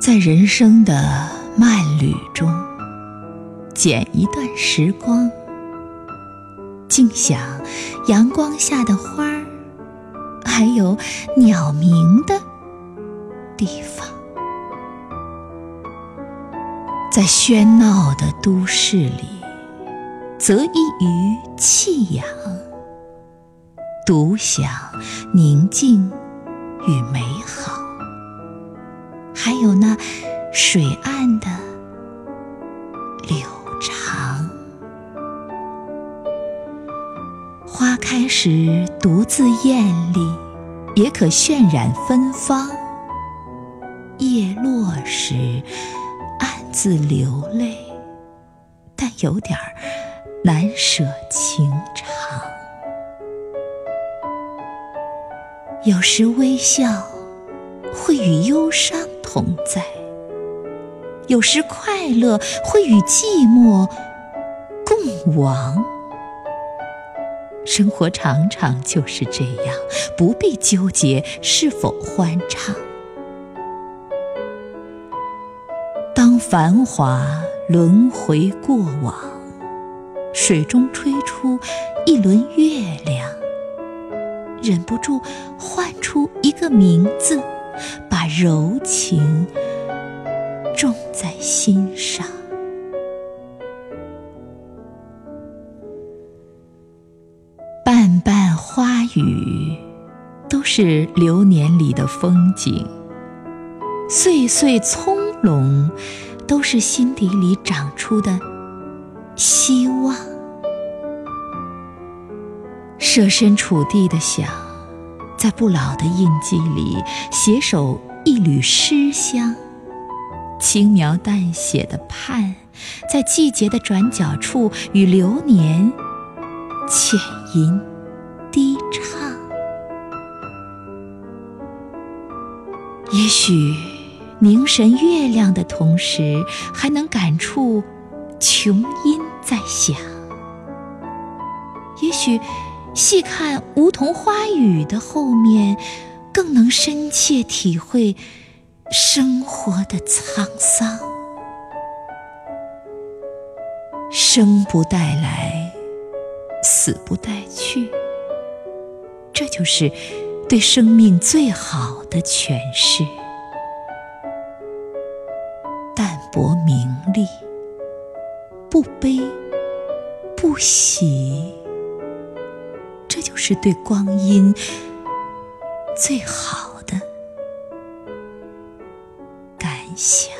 在人生的漫旅中，剪一段时光，静享阳光下的花儿，还有鸟鸣的地方。在喧闹的都市里，择一隅弃养，独享宁静与美好。还有那水岸的柳长，花开时独自艳丽，也可渲染芬芳；叶落时暗自流泪，但有点儿难舍情长。有时微笑会与忧伤。同在，有时快乐会与寂寞共亡。生活常常就是这样，不必纠结是否欢畅。当繁华轮回过往，水中吹出一轮月亮，忍不住唤出一个名字。柔情种在心上，瓣瓣花语都是流年里的风景，岁岁葱茏都是心底里长出的希望。设身处地的想。在不老的印记里携手一缕诗香，轻描淡写的盼，在季节的转角处与流年浅吟低唱。也许凝神月亮的同时，还能感触琼音在响。也许。细看梧桐花雨的后面，更能深切体会生活的沧桑。生不带来，死不带去，这就是对生命最好的诠释。淡泊名利，不悲不喜。这就是对光阴最好的感想。